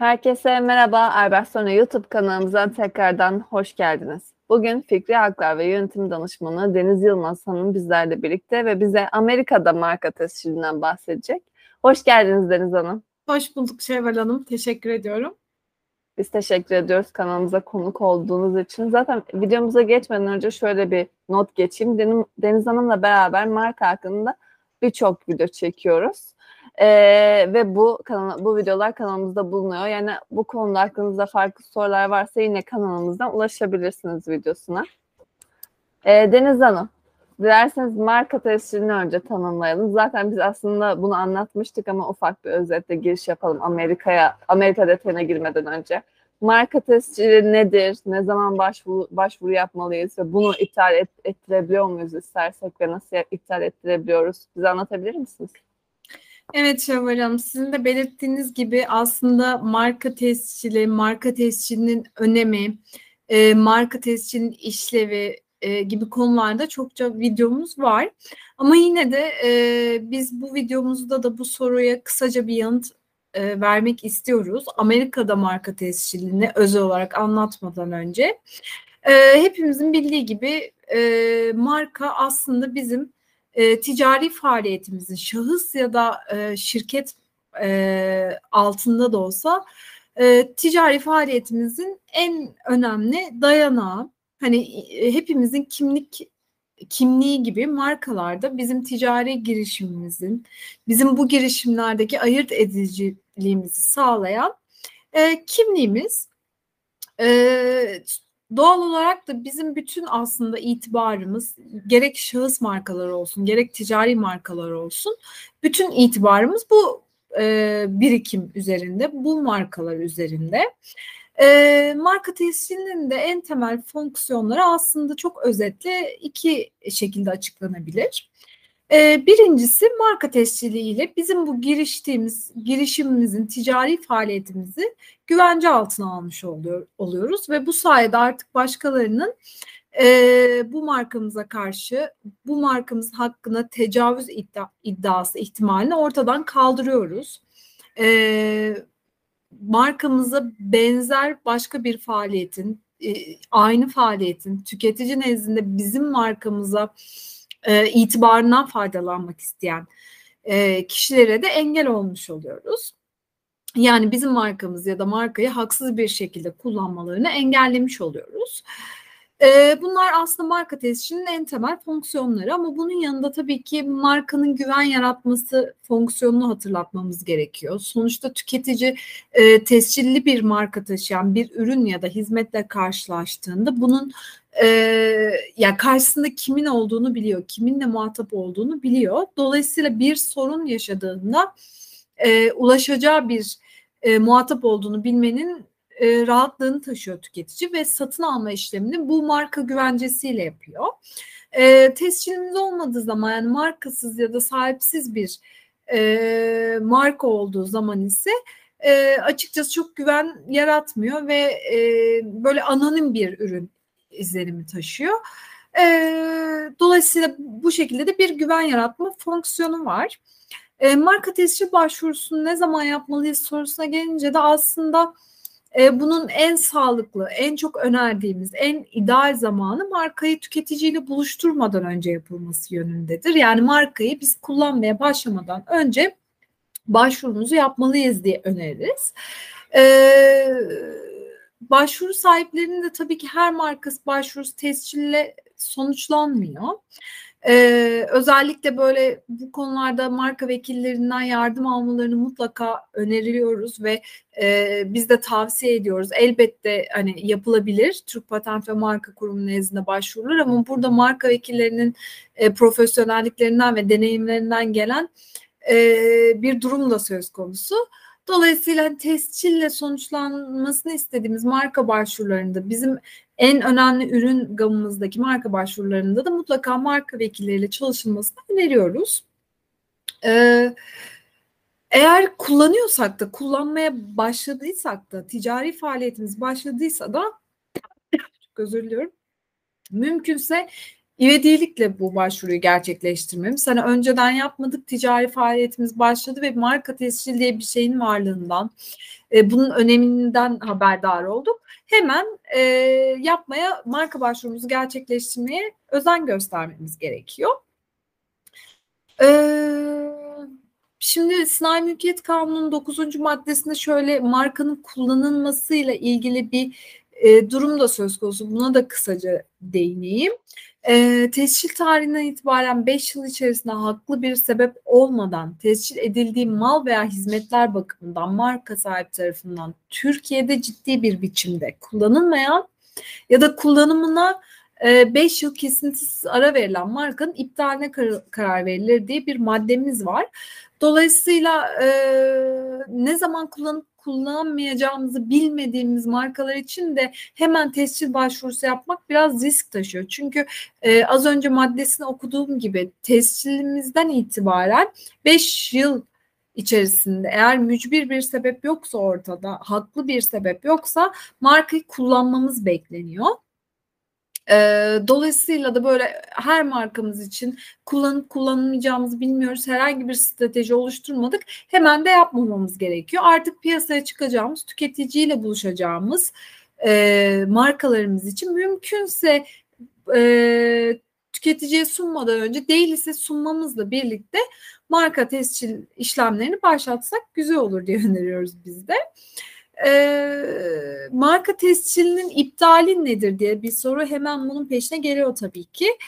Herkese merhaba. Albert Sonra YouTube kanalımıza tekrardan hoş geldiniz. Bugün Fikri Haklar ve Yönetim Danışmanı Deniz Yılmaz Hanım bizlerle birlikte ve bize Amerika'da marka tescilinden bahsedecek. Hoş geldiniz Deniz Hanım. Hoş bulduk Şevval Hanım. Teşekkür ediyorum. Biz teşekkür ediyoruz kanalımıza konuk olduğunuz için. Zaten videomuza geçmeden önce şöyle bir not geçeyim. Deniz Hanım'la beraber marka hakkında birçok video çekiyoruz. Ee, ve bu kanal, bu videolar kanalımızda bulunuyor. Yani bu konuda aklınızda farklı sorular varsa yine kanalımızdan ulaşabilirsiniz videosuna. Ee, Deniz Hanım, dilerseniz marka tescilini önce tanımlayalım. Zaten biz aslında bunu anlatmıştık ama ufak bir özetle giriş yapalım Amerika'ya, Amerika detayına girmeden önce. Marka tescili nedir? Ne zaman başvuru, başvuru yapmalıyız ve bunu iptal et, ettirebiliyor muyuz istersek ve nasıl iptal ettirebiliyoruz? Bize anlatabilir misiniz? Evet Şevval Hanım, sizin de belirttiğiniz gibi aslında marka tescili, marka tescilinin önemi, e, marka tescilinin işlevi e, gibi konularda çokça videomuz var. Ama yine de e, biz bu videomuzda da bu soruya kısaca bir yanıt e, vermek istiyoruz. Amerika'da marka tescilini özel olarak anlatmadan önce. E, hepimizin bildiği gibi e, marka aslında bizim e, ticari faaliyetimizin şahıs ya da e, şirket e, altında da olsa e, ticari faaliyetimizin en önemli dayanağı. Hani e, hepimizin kimlik kimliği gibi markalarda bizim ticari girişimimizin, bizim bu girişimlerdeki ayırt ediciliğimizi sağlayan e, kimliğimiz. E, Doğal olarak da bizim bütün aslında itibarımız gerek şahıs markaları olsun gerek ticari markalar olsun bütün itibarımız bu e, birikim üzerinde bu markalar üzerinde. E, marka tescilinin de en temel fonksiyonları aslında çok özetle iki şekilde açıklanabilir. Ee, birincisi marka tesciliyle bizim bu giriştiğimiz girişimimizin ticari faaliyetimizi güvence altına almış oluyor, oluyoruz ve bu sayede artık başkalarının e, bu markamıza karşı bu markamız hakkında tecavüz iddia, iddiası ihtimalini ortadan kaldırıyoruz. E, markamıza benzer başka bir faaliyetin, e, aynı faaliyetin tüketici nezdinde bizim markamıza e, itibarından faydalanmak isteyen e, kişilere de engel olmuş oluyoruz. Yani bizim markamız ya da markayı haksız bir şekilde kullanmalarını engellemiş oluyoruz. Bunlar aslında marka tescilinin en temel fonksiyonları ama bunun yanında tabii ki markanın güven yaratması fonksiyonunu hatırlatmamız gerekiyor. Sonuçta tüketici e, tescilli bir marka taşıyan bir ürün ya da hizmetle karşılaştığında bunun e, ya karşısında kimin olduğunu biliyor, kiminle muhatap olduğunu biliyor. Dolayısıyla bir sorun yaşadığında e, ulaşacağı bir e, muhatap olduğunu bilmenin e, rahatlığını taşıyor tüketici ve satın alma işlemini bu marka güvencesiyle yapıyor. E, tescilimiz olmadığı zaman yani markasız ya da sahipsiz bir e, marka olduğu zaman ise e, açıkçası çok güven yaratmıyor ve e, böyle anonim bir ürün izlenimi taşıyor. E, dolayısıyla bu şekilde de bir güven yaratma fonksiyonu var. E, marka tescil başvurusunu ne zaman yapmalıyız sorusuna gelince de aslında e, bunun en sağlıklı, en çok önerdiğimiz, en ideal zamanı markayı tüketiciyle buluşturmadan önce yapılması yönündedir. Yani markayı biz kullanmaya başlamadan önce başvurumuzu yapmalıyız diye öneririz. Ee, başvuru sahiplerinin de tabii ki her markası başvurusu tescille sonuçlanmıyor. Ee, özellikle böyle bu konularda marka vekillerinden yardım almalarını mutlaka öneriyoruz ve e, biz de tavsiye ediyoruz. Elbette hani yapılabilir Türk Patent ve Marka Kurumu nezdinde başvurulur ama burada marka vekillerinin e, profesyonelliklerinden ve deneyimlerinden gelen e, bir durum da söz konusu. Dolayısıyla hani tescille sonuçlanmasını istediğimiz marka başvurularında bizim en önemli ürün gamımızdaki marka başvurularında da mutlaka marka vekilleriyle çalışılmasını öneriyoruz. Ee, eğer kullanıyorsak da kullanmaya başladıysak da ticari faaliyetimiz başladıysa da özür diliyorum. Mümkünse ivedilikle bu başvuruyu gerçekleştirmemiz. Hani önceden yapmadık, ticari faaliyetimiz başladı ve marka tescil diye bir şeyin varlığından, e, bunun öneminden haberdar olduk. Hemen e, yapmaya, marka başvurumuzu gerçekleştirmeye özen göstermemiz gerekiyor. Eee Şimdi Sınai Mülkiyet Kanunu'nun 9. maddesinde şöyle markanın kullanılmasıyla ilgili bir e, durum da söz konusu. Buna da kısaca değineyim. E, tescil tarihinden itibaren 5 yıl içerisinde haklı bir sebep olmadan tescil edildiği mal veya hizmetler bakımından marka sahibi tarafından Türkiye'de ciddi bir biçimde kullanılmayan ya da kullanımına 5 yıl kesintisiz ara verilen markanın iptaline kar- karar verilir diye bir maddemiz var. Dolayısıyla e, ne zaman kullanıp kullanmayacağımızı bilmediğimiz markalar için de hemen tescil başvurusu yapmak biraz risk taşıyor. Çünkü e, az önce maddesini okuduğum gibi tescilimizden itibaren 5 yıl içerisinde eğer mücbir bir sebep yoksa ortada, haklı bir sebep yoksa markayı kullanmamız bekleniyor. E, dolayısıyla da böyle her markamız için kullanıp kullanılmayacağımızı bilmiyoruz. Herhangi bir strateji oluşturmadık. Hemen de yapmamamız gerekiyor. Artık piyasaya çıkacağımız, tüketiciyle buluşacağımız e, markalarımız için mümkünse e, tüketiciye sunmadan önce değil ise sunmamızla birlikte marka tescil işlemlerini başlatsak güzel olur diye öneriyoruz biz de e, marka tescilinin iptali nedir diye bir soru hemen bunun peşine geliyor tabii ki.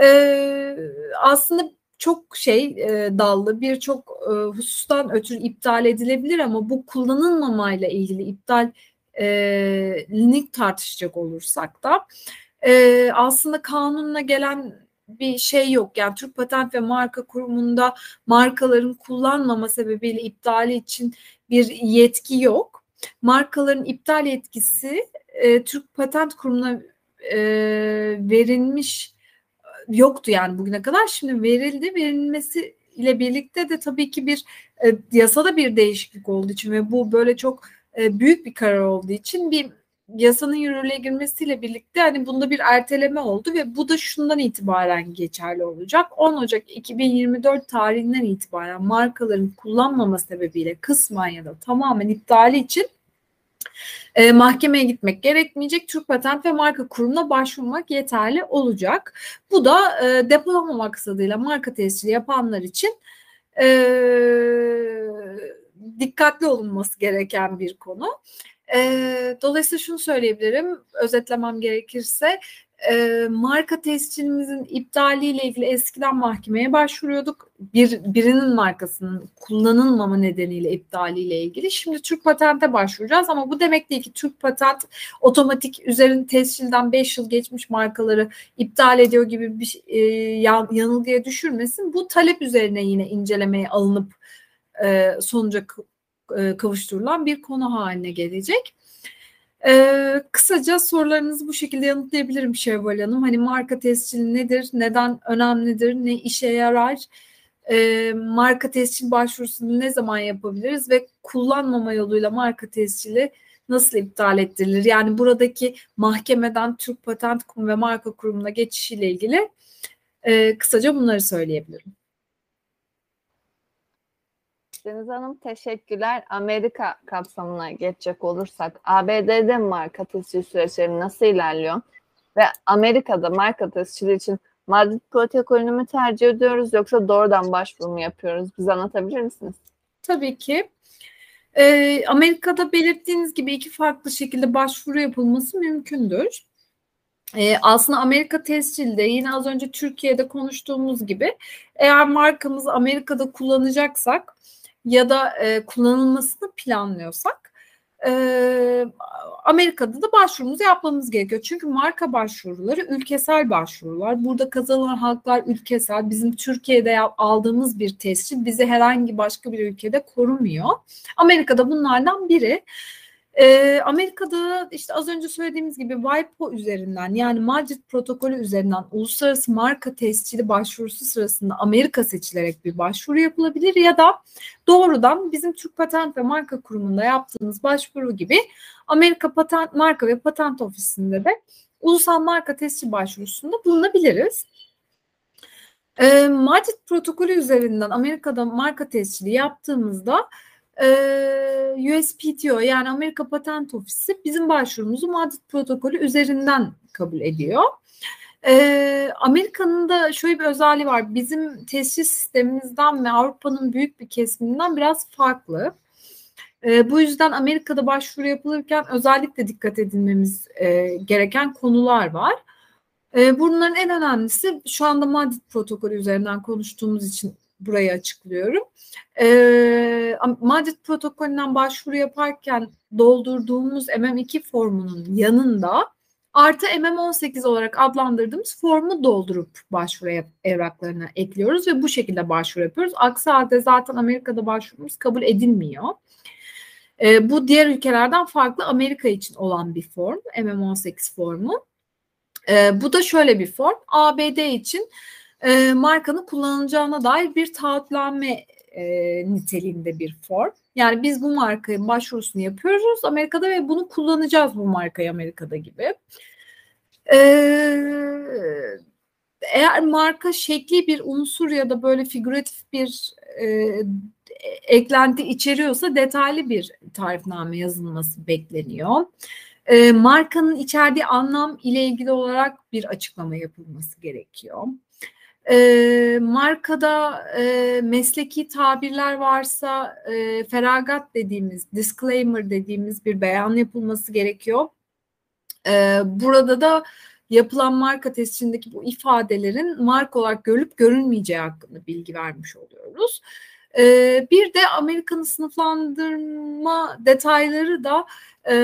E, aslında çok şey e, dallı birçok e, husustan ötürü iptal edilebilir ama bu kullanılmamayla ilgili iptal e, tartışacak olursak da e, aslında kanunla gelen bir şey yok. Yani Türk Patent ve Marka Kurumu'nda markaların kullanmama sebebiyle iptali için bir yetki yok markaların iptal etkisi e, Türk Patent Kurumu'na e, verilmiş yoktu yani bugüne kadar. Şimdi verildi. Verilmesi ile birlikte de tabii ki bir e, yasada bir değişiklik olduğu için ve bu böyle çok e, büyük bir karar olduğu için bir yasanın yürürlüğe girmesiyle birlikte hani bunda bir erteleme oldu ve bu da şundan itibaren geçerli olacak. 10 Ocak 2024 tarihinden itibaren markaların kullanmama sebebiyle kısmen ya da tamamen iptali için e, mahkemeye gitmek gerekmeyecek. Türk Patent ve Marka Kurumu'na başvurmak yeterli olacak. Bu da e, depolama maksadıyla marka tescili yapanlar için e, dikkatli olunması gereken bir konu. E, dolayısıyla şunu söyleyebilirim, özetlemem gerekirse e, marka tescillimizin iptaliyle ilgili eskiden mahkemeye başvuruyorduk. Bir birinin markasının kullanılmama nedeniyle iptaliyle ilgili. Şimdi Türk Patent'e başvuracağız ama bu demek değil ki Türk Patent otomatik üzerin tescilden 5 yıl geçmiş markaları iptal ediyor gibi bir e, yanılgıya düşürmesin. Bu talep üzerine yine incelemeye alınıp e, sonuca e, kavuşturulan bir konu haline gelecek. Ee, kısaca sorularınızı bu şekilde yanıtlayabilirim Şevval Hanım. Hani marka tescili nedir, neden önemlidir, ne işe yarar, ee, marka tescil başvurusunu ne zaman yapabiliriz ve kullanmama yoluyla marka tescili nasıl iptal ettirilir? Yani buradaki mahkemeden Türk Patent Kurumu ve Marka Kurumu'na geçişiyle ilgili e, kısaca bunları söyleyebilirim. Deniz Hanım teşekkürler. Amerika kapsamına geçecek olursak ABD'de marka tescil süreçleri nasıl ilerliyor? Ve Amerika'da marka tescili için Madrid protokolünü mü tercih ediyoruz yoksa doğrudan başvuru mu yapıyoruz? Bize anlatabilir misiniz? Tabii ki. Ee, Amerika'da belirttiğiniz gibi iki farklı şekilde başvuru yapılması mümkündür. Ee, aslında Amerika tescilde yine az önce Türkiye'de konuştuğumuz gibi eğer markamızı Amerika'da kullanacaksak ya da e, kullanılmasını planlıyorsak e, Amerika'da da başvurumuzu yapmamız gerekiyor. Çünkü marka başvuruları ülkesel başvurular. Burada kazanılan haklar ülkesel. Bizim Türkiye'de aldığımız bir tescil bizi herhangi başka bir ülkede korumuyor. Amerika'da bunlardan biri. E, Amerika'da işte az önce söylediğimiz gibi WIPO üzerinden yani Madrid protokolü üzerinden uluslararası marka tescili başvurusu sırasında Amerika seçilerek bir başvuru yapılabilir ya da doğrudan bizim Türk Patent ve Marka Kurumu'nda yaptığımız başvuru gibi Amerika Patent Marka ve Patent Ofisi'nde de ulusal marka tescil başvurusunda bulunabiliriz. E, Madrid protokolü üzerinden Amerika'da marka tescili yaptığımızda e, USPTO yani Amerika Patent Ofisi bizim başvurumuzu Madrid protokolü üzerinden kabul ediyor. E, Amerika'nın da şöyle bir özelliği var. Bizim tescil sistemimizden ve Avrupa'nın büyük bir kesiminden biraz farklı. E, bu yüzden Amerika'da başvuru yapılırken özellikle dikkat edilmemiz e, gereken konular var. E, bunların en önemlisi şu anda Madrid protokolü üzerinden konuştuğumuz için burayı açıklıyorum. E, Madrid protokolünden başvuru yaparken doldurduğumuz MM2 formunun yanında artı MM18 olarak adlandırdığımız formu doldurup başvuru evraklarına ekliyoruz ve bu şekilde başvuru yapıyoruz. Aksi halde zaten Amerika'da başvurumuz kabul edilmiyor. E, bu diğer ülkelerden farklı Amerika için olan bir form, MM18 formu. E, bu da şöyle bir form. ABD için e, markanın kullanılacağına dair bir taahhütlenme e, niteliğinde bir form. Yani biz bu markanın başvurusunu yapıyoruz Amerika'da ve bunu kullanacağız bu markayı Amerika'da gibi. Ee, eğer marka şekli bir unsur ya da böyle figüratif bir e, eklenti içeriyorsa detaylı bir tarifname yazılması bekleniyor. E, markanın içerdiği anlam ile ilgili olarak bir açıklama yapılması gerekiyor. E, markada e, mesleki tabirler varsa e, feragat dediğimiz, disclaimer dediğimiz bir beyan yapılması gerekiyor. E, burada da yapılan marka testindeki bu ifadelerin marka olarak görülüp görünmeyeceği hakkında bilgi vermiş oluyoruz. Ee, bir de Amerika'nın sınıflandırma detayları da e,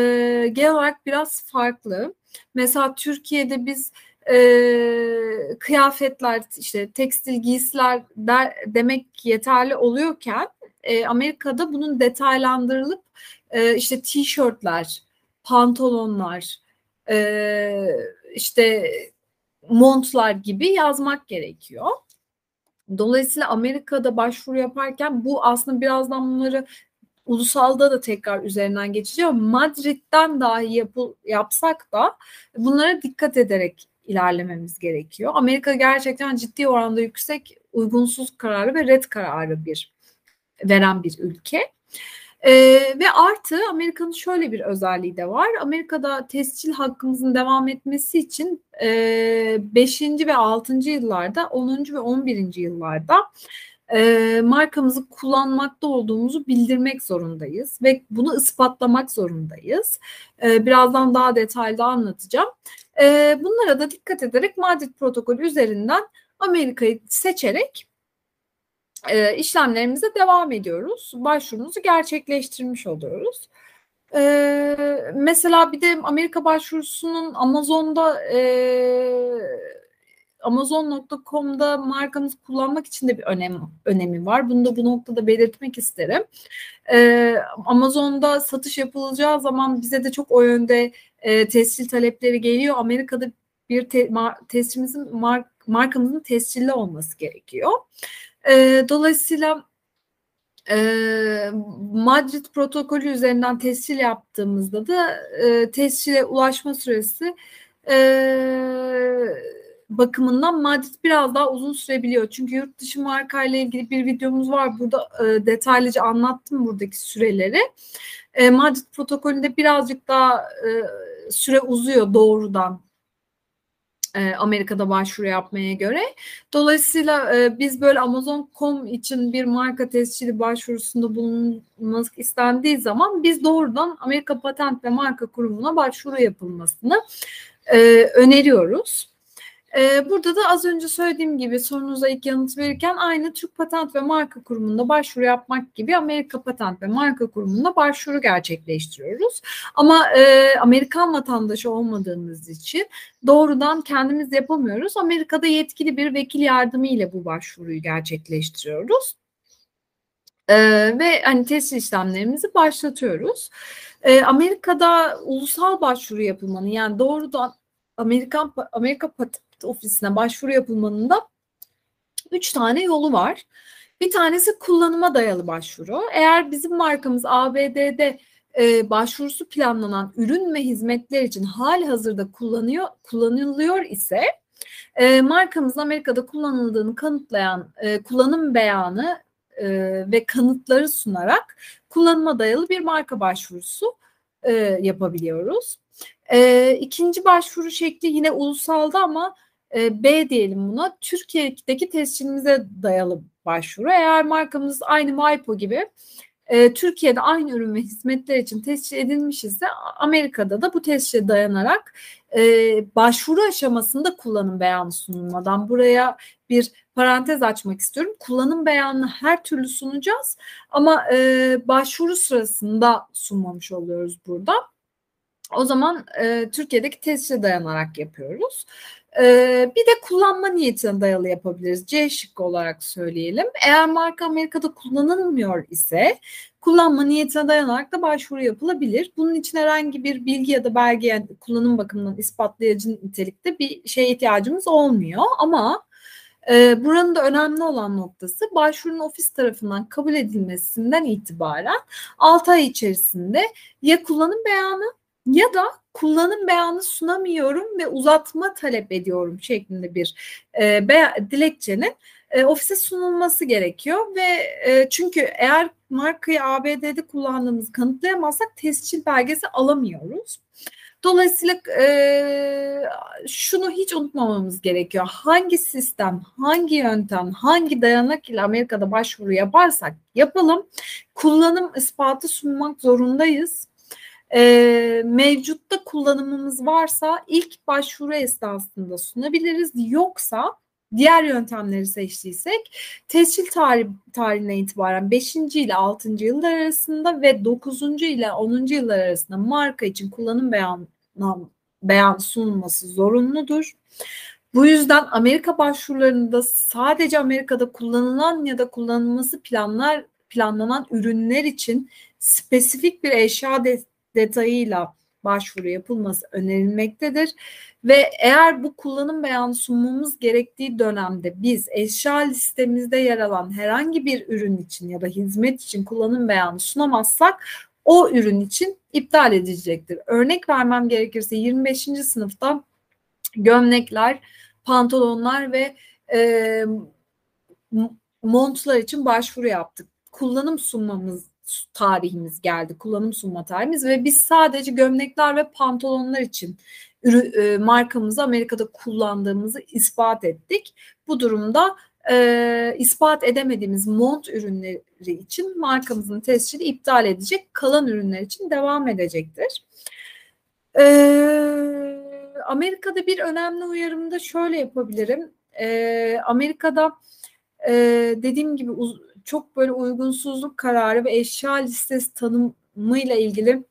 genel olarak biraz farklı. Mesela Türkiye'de biz e, kıyafetler işte tekstil giysiler der, demek yeterli oluyorken e, Amerika'da bunun detaylandırılıp e, işte tişörtler, pantolonlar, e, işte montlar gibi yazmak gerekiyor. Dolayısıyla Amerika'da başvuru yaparken bu aslında birazdan bunları ulusalda da tekrar üzerinden geçeceğim. Madrid'den dahi yapı, yapsak da bunlara dikkat ederek ilerlememiz gerekiyor. Amerika gerçekten ciddi oranda yüksek uygunsuz kararı ve red kararı bir veren bir ülke. E, ve artı Amerika'nın şöyle bir özelliği de var. Amerika'da tescil hakkımızın devam etmesi için 5. E, ve 6. yıllarda, 10. ve 11. yıllarda e, markamızı kullanmakta olduğumuzu bildirmek zorundayız ve bunu ispatlamak zorundayız. E, birazdan daha detaylı anlatacağım. E, bunlara da dikkat ederek Madrid protokolü üzerinden Amerika'yı seçerek e, işlemlerimize devam ediyoruz. Başvurumuzu gerçekleştirmiş oluyoruz. E, mesela bir de Amerika başvurusunun Amazon'da e, Amazon.com'da markamızı kullanmak için de bir önem, önemi var. Bunu da bu noktada belirtmek isterim. Ee, Amazon'da satış yapılacağı zaman bize de çok o yönde e, tescil talepleri geliyor. Amerika'da bir te, mar, tescimizin mark, markamızın tescilli olması gerekiyor. E, dolayısıyla e, Madrid protokolü üzerinden tescil yaptığımızda da e, tescile ulaşma süresi e, bakımından Madrid biraz daha uzun sürebiliyor. Çünkü yurt dışı marka ile ilgili bir videomuz var. Burada e, detaylıca anlattım buradaki süreleri. E, Madrid protokolünde birazcık daha e, süre uzuyor doğrudan e, Amerika'da başvuru yapmaya göre. Dolayısıyla e, biz böyle Amazon.com için bir marka tescili başvurusunda bulunmak istendiği zaman biz doğrudan Amerika Patent ve Marka Kurumu'na başvuru yapılmasını e, öneriyoruz. Ee, burada da az önce söylediğim gibi sorunuza ilk yanıt verirken aynı Türk Patent ve Marka Kurumu'nda başvuru yapmak gibi Amerika Patent ve Marka Kurumu'nda başvuru gerçekleştiriyoruz. Ama e, Amerikan vatandaşı olmadığımız için doğrudan kendimiz yapamıyoruz. Amerika'da yetkili bir vekil yardımı ile bu başvuruyu gerçekleştiriyoruz. Ee, ve hani test işlemlerimizi başlatıyoruz. Ee, Amerika'da ulusal başvuru yapılmanın yani doğrudan Amerikan Amerika Patent ofisine başvuru yapılmanın da üç tane yolu var. Bir tanesi kullanıma dayalı başvuru. Eğer bizim markamız ABD'de e, başvurusu planlanan ürün ve hizmetler için hali hazırda kullanıyor, kullanılıyor ise E, markamız Amerika'da kullanıldığını kanıtlayan e, kullanım beyanı e, ve kanıtları sunarak kullanıma dayalı bir marka başvurusu e, yapabiliyoruz. E, ikinci başvuru şekli yine ulusalda ama e, B diyelim buna. Türkiye'deki tescilimize dayalı başvuru. Eğer markamız aynı MyPo gibi e, Türkiye'de aynı ürün ve hizmetler için tescil edilmiş ise Amerika'da da bu tescile dayanarak e, başvuru aşamasında kullanım beyanı sunulmadan buraya bir parantez açmak istiyorum. Kullanım beyanını her türlü sunacağız ama e, başvuru sırasında sunmamış oluyoruz burada. O zaman e, Türkiye'deki tescile dayanarak yapıyoruz. Ee, bir de kullanma niyetine dayalı yapabiliriz. C şıkkı olarak söyleyelim. Eğer marka Amerika'da kullanılmıyor ise kullanma niyetine dayanarak da başvuru yapılabilir. Bunun için herhangi bir bilgi ya da belge yani kullanım bakımından ispatlayıcı nitelikte bir şeye ihtiyacımız olmuyor. Ama e, buranın da önemli olan noktası başvurunun ofis tarafından kabul edilmesinden itibaren 6 ay içerisinde ya kullanım beyanı ya da kullanım beyanı sunamıyorum ve uzatma talep ediyorum şeklinde bir e, be, dilekçenin e, ofise sunulması gerekiyor ve e, çünkü eğer markayı ABD'de kullandığımızı kanıtlayamazsak tescil belgesi alamıyoruz. Dolayısıyla e, şunu hiç unutmamamız gerekiyor. Hangi sistem, hangi yöntem, hangi dayanak ile Amerika'da başvuru yaparsak yapalım kullanım ispatı sunmak zorundayız e, mevcutta kullanımımız varsa ilk başvuru esnasında sunabiliriz. Yoksa diğer yöntemleri seçtiysek tescil tarih, tarihine itibaren 5. ile 6. yıllar arasında ve 9. ile 10. yıllar arasında marka için kullanım beyan, beyan sunulması zorunludur. Bu yüzden Amerika başvurularında sadece Amerika'da kullanılan ya da kullanılması planlar planlanan ürünler için spesifik bir eşya detayıyla başvuru yapılması önerilmektedir. Ve eğer bu kullanım beyanı sunmamız gerektiği dönemde biz eşya listemizde yer alan herhangi bir ürün için ya da hizmet için kullanım beyanı sunamazsak o ürün için iptal edilecektir. Örnek vermem gerekirse 25. sınıfta gömlekler, pantolonlar ve e, montlar için başvuru yaptık. Kullanım sunmamız tarihimiz geldi. Kullanım sunma tarihimiz ve biz sadece gömlekler ve pantolonlar için e, markamızı Amerika'da kullandığımızı ispat ettik. Bu durumda e, ispat edemediğimiz mont ürünleri için markamızın tescili iptal edecek. Kalan ürünler için devam edecektir. E, Amerika'da bir önemli uyarımda şöyle yapabilirim. E, Amerika'da e, dediğim gibi uz- çok böyle uygunsuzluk kararı ve eşya listesi tanımıyla ilgili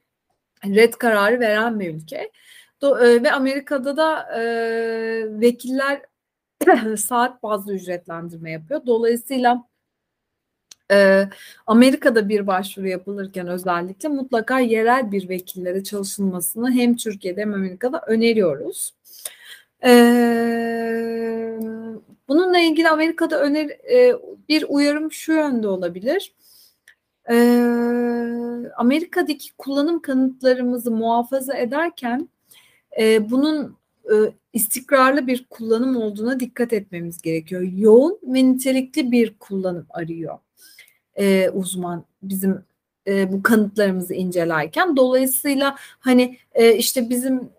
red kararı veren bir ülke. Do, e, ve Amerika'da da e, vekiller saat bazlı ücretlendirme yapıyor. Dolayısıyla e, Amerika'da bir başvuru yapılırken özellikle mutlaka yerel bir vekillere çalışılmasını hem Türkiye'de hem Amerika'da öneriyoruz. Ee, ilgili Amerika'da öner e, bir uyarım şu yönde olabilir. Ee, Amerika'daki kullanım kanıtlarımızı muhafaza ederken e, bunun e, istikrarlı bir kullanım olduğuna dikkat etmemiz gerekiyor. Yoğun ve nitelikli bir kullanım arıyor e, uzman bizim e, bu kanıtlarımızı incelerken. Dolayısıyla hani e, işte bizim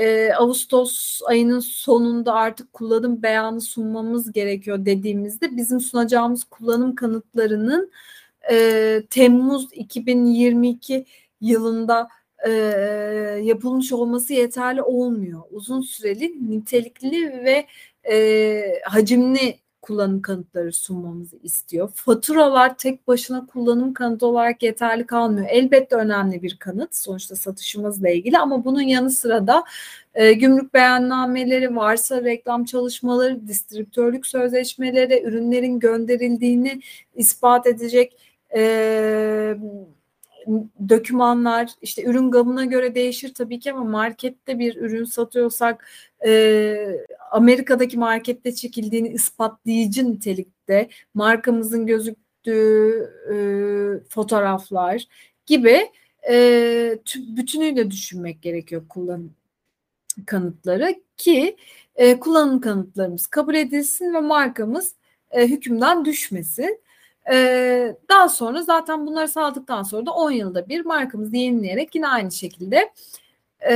e, Ağustos ayının sonunda artık kullanım beyanı sunmamız gerekiyor dediğimizde bizim sunacağımız kullanım kanıtlarının e, Temmuz 2022 yılında e, yapılmış olması yeterli olmuyor. Uzun süreli, nitelikli ve e, hacimli kullanım kanıtları sunmamızı istiyor. Faturalar tek başına kullanım kanıtı olarak yeterli kalmıyor. Elbette önemli bir kanıt sonuçta satışımızla ilgili ama bunun yanı sıra da e, gümrük beyannameleri, varsa reklam çalışmaları, distribütörlük sözleşmeleri, ürünlerin gönderildiğini ispat edecek e, dokümanlar işte ürün gamına göre değişir tabii ki ama markette bir ürün satıyorsak e, Amerika'daki markette çekildiğini ispatlayıcı nitelikte markamızın gözüktüğü e, fotoğraflar gibi e, bütünüyle düşünmek gerekiyor kullanım kanıtları ki e, kullanım kanıtlarımız kabul edilsin ve markamız e, hükümden düşmesin. E, daha sonra zaten bunları sağladıktan sonra da 10 yılda bir markamızı yenileyerek yine aynı şekilde e,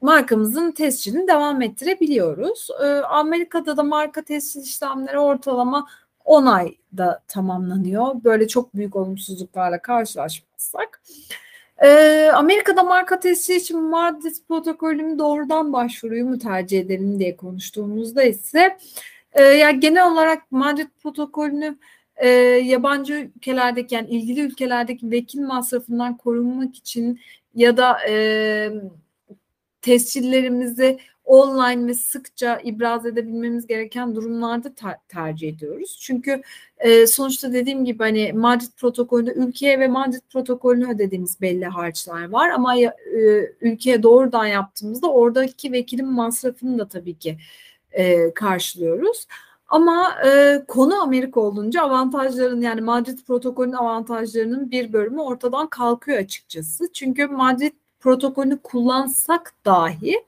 markamızın tescilini devam ettirebiliyoruz. E, Amerika'da da marka tescil işlemleri ortalama 10 ayda tamamlanıyor. Böyle çok büyük olumsuzluklarla karşılaşmazsak. Ee, Amerika'da marka tescili için Madrid protokolünün doğrudan başvuruyu mu tercih edelim diye konuştuğumuzda ise e, yani genel olarak Madrid protokolünü e, yabancı ülkelerdeki yani ilgili ülkelerdeki vekil masrafından korunmak için ya da e, tescillerimizi online ve sıkça ibraz edebilmemiz gereken durumlarda ter- tercih ediyoruz. Çünkü e, sonuçta dediğim gibi hani Madrid protokolünde ülkeye ve Madrid protokolünü ödediğimiz belli harçlar var ama e, ülkeye doğrudan yaptığımızda oradaki vekilin masrafını da tabii ki e, karşılıyoruz. Ama e, konu Amerika olunca avantajların yani Madrid protokolünün avantajlarının bir bölümü ortadan kalkıyor açıkçası. Çünkü Madrid protokolünü kullansak dahi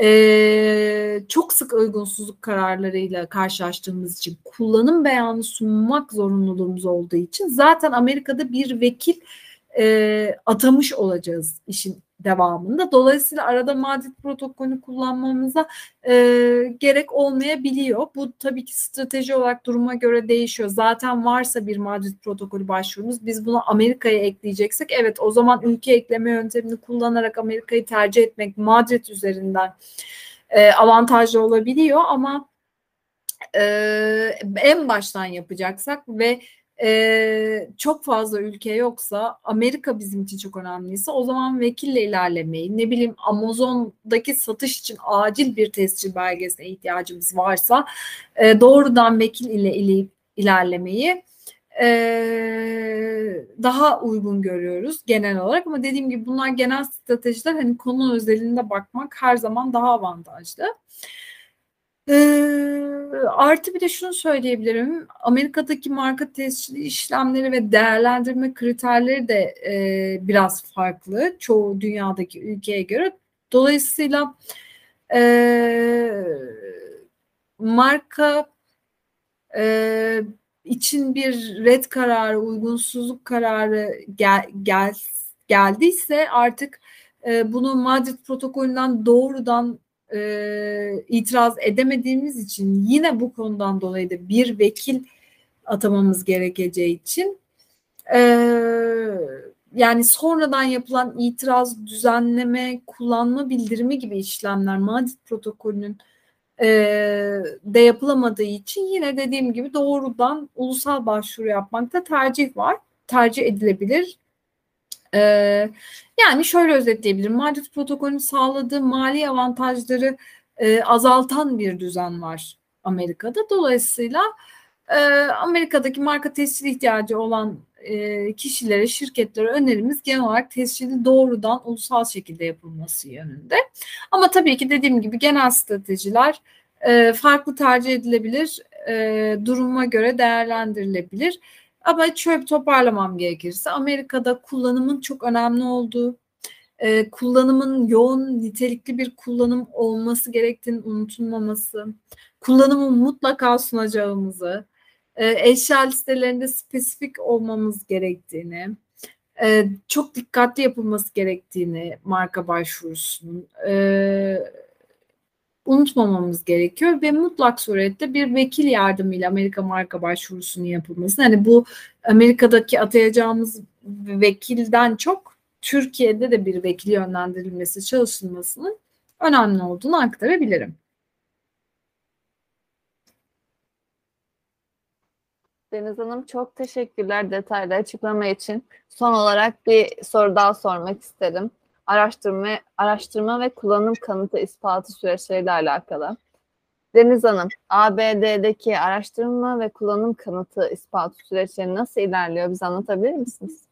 e, çok sık uygunsuzluk kararlarıyla karşılaştığımız için kullanım beyanı sunmak zorunluluğumuz olduğu için zaten Amerika'da bir vekil e, atamış olacağız işin devamında. Dolayısıyla arada Madrid protokolünü kullanmamıza e, gerek olmayabiliyor. Bu tabii ki strateji olarak duruma göre değişiyor. Zaten varsa bir Madrid protokolü başvurumuz biz bunu Amerika'ya ekleyeceksek evet o zaman ülke ekleme yöntemini kullanarak Amerika'yı tercih etmek Madrid üzerinden e, avantajlı olabiliyor ama e, en baştan yapacaksak ve e, çok fazla ülke yoksa Amerika bizim için çok önemliyse o zaman vekille ilerlemeyi ne bileyim Amazon'daki satış için acil bir tescil belgesine ihtiyacımız varsa e, doğrudan vekil ile, ile ilerlemeyi e, daha uygun görüyoruz genel olarak ama dediğim gibi bunlar genel stratejiler hani konu özelinde bakmak her zaman daha avantajlı. Ee, artı bir de şunu söyleyebilirim. Amerika'daki marka tescili işlemleri ve değerlendirme kriterleri de e, biraz farklı. Çoğu dünyadaki ülkeye göre. Dolayısıyla e, marka e, için bir red kararı, uygunsuzluk kararı gel, gel geldiyse artık e, bunu Madrid protokolünden doğrudan e, itiraz edemediğimiz için yine bu konudan dolayı da bir vekil atamamız gerekeceği için e, yani sonradan yapılan itiraz, düzenleme, kullanma bildirimi gibi işlemler Madrid protokolünün e, de yapılamadığı için yine dediğim gibi doğrudan ulusal başvuru yapmakta tercih var. Tercih edilebilir. Ee, yani şöyle özetleyebilirim. Madrid protokolünün sağladığı mali avantajları e, azaltan bir düzen var Amerika'da. Dolayısıyla e, Amerika'daki marka tescil ihtiyacı olan e, kişilere, şirketlere önerimiz genel olarak tescilin doğrudan ulusal şekilde yapılması yönünde. Ama tabii ki dediğim gibi genel stratejiler e, farklı tercih edilebilir, e, duruma göre değerlendirilebilir. Ama bir toparlamam gerekirse Amerika'da kullanımın çok önemli olduğu, e, kullanımın yoğun nitelikli bir kullanım olması gerektiğini unutulmaması, kullanımı mutlaka sunacağımızı, e, eşya listelerinde spesifik olmamız gerektiğini, e, çok dikkatli yapılması gerektiğini marka başvurusunun, e, unutmamamız gerekiyor ve mutlak surette bir vekil yardımıyla Amerika marka başvurusunun yapılması. Hani bu Amerika'daki atayacağımız vekilden çok Türkiye'de de bir vekil yönlendirilmesi çalışılmasının önemli olduğunu aktarabilirim. Deniz Hanım çok teşekkürler detaylı açıklama için. Son olarak bir soru daha sormak isterim araştırma, araştırma ve kullanım kanıtı ispatı süreçleriyle alakalı. Deniz Hanım, ABD'deki araştırma ve kullanım kanıtı ispatı süreçleri nasıl ilerliyor? Bize anlatabilir misiniz?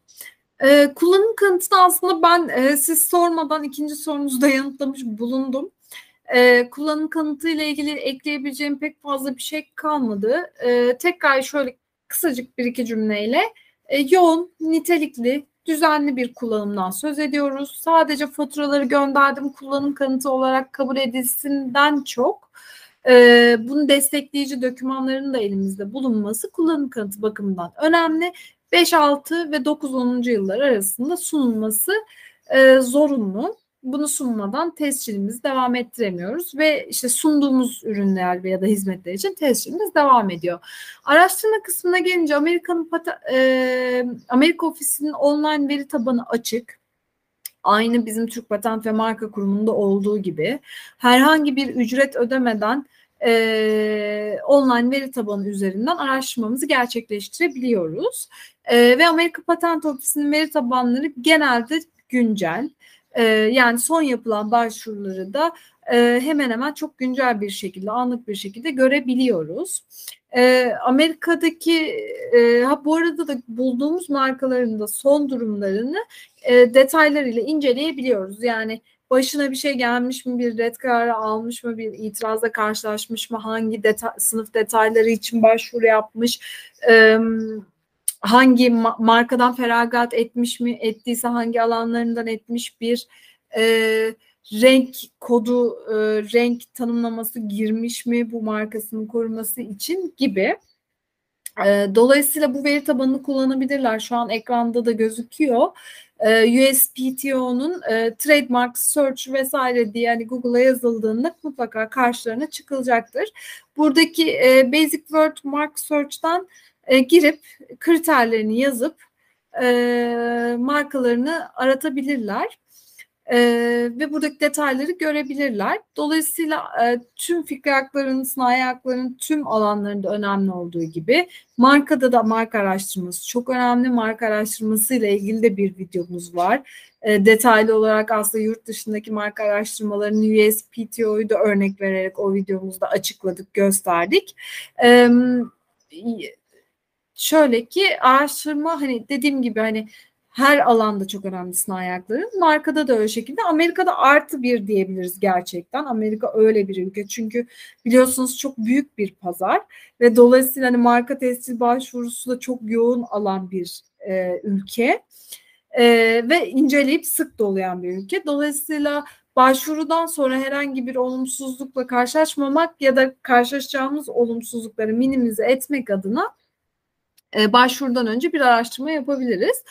Ee, kullanım kanıtını aslında ben e, siz sormadan ikinci sorunuzda yanıtlamış bulundum. Ee, kullanım kanıtı ile ilgili ekleyebileceğim pek fazla bir şey kalmadı. Ee, tekrar şöyle kısacık bir iki cümleyle e, yoğun, nitelikli, düzenli bir kullanımdan söz ediyoruz. Sadece faturaları gönderdim kullanım kanıtı olarak kabul edilsinden çok e, bunu destekleyici dokümanların da elimizde bulunması kullanım kanıtı bakımından önemli. 5, 6 ve 9, 10. yıllar arasında sunulması e, zorunlu bunu sunmadan tescilimizi devam ettiremiyoruz ve işte sunduğumuz ürünler ya da hizmetler için tescilimiz devam ediyor. Araştırma kısmına gelince Amerika'nın e, Amerika ofisinin online veri tabanı açık. Aynı bizim Türk Patent ve Marka Kurumu'nda olduğu gibi herhangi bir ücret ödemeden e, online veri tabanı üzerinden araştırmamızı gerçekleştirebiliyoruz. E, ve Amerika Patent Ofisi'nin veri tabanları genelde güncel. E, yani son yapılan başvuruları da e, hemen hemen çok güncel bir şekilde, anlık bir şekilde görebiliyoruz. E, Amerika'daki, e, ha bu arada da bulduğumuz markaların da son durumlarını e, detaylarıyla inceleyebiliyoruz. Yani başına bir şey gelmiş mi, bir red kararı almış mı, bir itirazla karşılaşmış mı, hangi deta sınıf detayları için başvuru yapmış, e, hangi markadan feragat etmiş mi, ettiyse hangi alanlarından etmiş bir e, renk kodu, e, renk tanımlaması girmiş mi bu markasının koruması için gibi. E, dolayısıyla bu veri tabanını kullanabilirler. Şu an ekranda da gözüküyor. E, USPTO'nun e, trademark search vesaire diye yani Google'a yazıldığında mutlaka karşılarına çıkılacaktır. Buradaki e, Basic Word Mark Search'tan e, girip kriterlerini yazıp e, markalarını aratabilirler. E, ve buradaki detayları görebilirler. Dolayısıyla e, tüm fikri haklarının, sanayi haklarının tüm alanlarında önemli olduğu gibi markada da marka araştırması çok önemli. Marka araştırması ile ilgili de bir videomuz var. E, detaylı olarak aslında yurt dışındaki marka araştırmalarını USPTO'yu da örnek vererek o videomuzda açıkladık, gösterdik. E, şöyle ki araştırma hani dediğim gibi hani her alanda çok önemli sanayi hakları. Markada da öyle şekilde. Amerika'da artı bir diyebiliriz gerçekten. Amerika öyle bir ülke. Çünkü biliyorsunuz çok büyük bir pazar ve dolayısıyla hani marka tescil başvurusu da çok yoğun alan bir e, ülke. E, ve inceleyip sık dolayan bir ülke. Dolayısıyla başvurudan sonra herhangi bir olumsuzlukla karşılaşmamak ya da karşılaşacağımız olumsuzlukları minimize etmek adına e, başvurudan önce bir araştırma yapabiliriz.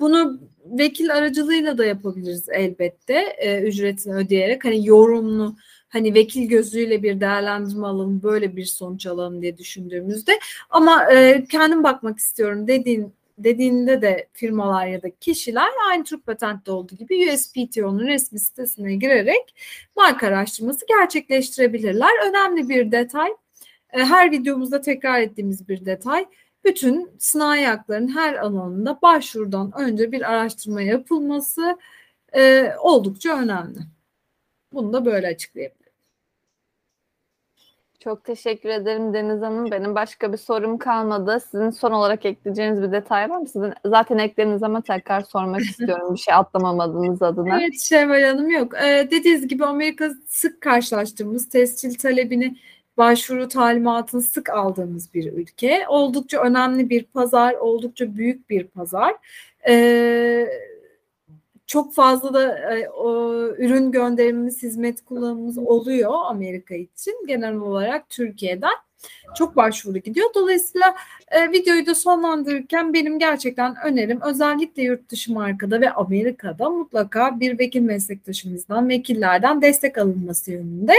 Bunu vekil aracılığıyla da yapabiliriz elbette e, ücretini ödeyerek. Hani yorumlu hani vekil gözüyle bir değerlendirme alalım böyle bir sonuç alalım diye düşündüğümüzde. Ama e, kendim bakmak istiyorum. Dediğin dediğinde de firmalar ya da kişiler aynı Türk Patent'te olduğu gibi USPTO'nun resmi sitesine girerek marka araştırması gerçekleştirebilirler. Önemli bir detay, e, her videomuzda tekrar ettiğimiz bir detay bütün sanayi haklarının her alanında başvurudan önce bir araştırma yapılması e, oldukça önemli. Bunu da böyle açıklayabilirim. Çok teşekkür ederim Deniz Hanım. Benim başka bir sorum kalmadı. Sizin son olarak ekleyeceğiniz bir detay var mı? Sizin zaten ekleriniz ama tekrar sormak istiyorum bir şey atlamamadığınız adına. Evet Şevval Hanım yok. Ee, dediğiniz gibi Amerika sık karşılaştığımız tescil talebini başvuru talimatını sık aldığımız bir ülke. Oldukça önemli bir pazar, oldukça büyük bir pazar. Ee, çok fazla da e, o, ürün gönderimimiz, hizmet kullanımımız oluyor Amerika için. Genel olarak Türkiye'den çok başvuru gidiyor. Dolayısıyla e, videoyu da sonlandırırken benim gerçekten önerim özellikle yurt dışı markada ve Amerika'da mutlaka bir vekil meslektaşımızdan, vekillerden destek alınması yönünde.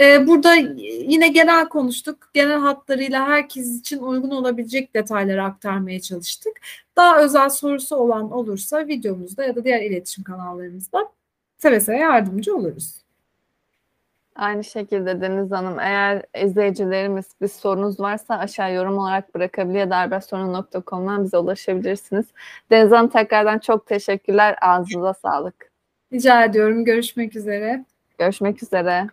E, burada yine genel konuştuk. Genel hatlarıyla herkes için uygun olabilecek detayları aktarmaya çalıştık. Daha özel sorusu olan olursa videomuzda ya da diğer iletişim kanallarımızda seve seve yardımcı oluruz. Aynı şekilde Deniz Hanım eğer izleyicilerimiz bir sorunuz varsa aşağı yorum olarak bırakabilir ya da erbersorun.com'dan bize ulaşabilirsiniz. Deniz Hanım tekrardan çok teşekkürler. Ağzınıza sağlık. Rica ediyorum. Görüşmek üzere. Görüşmek üzere.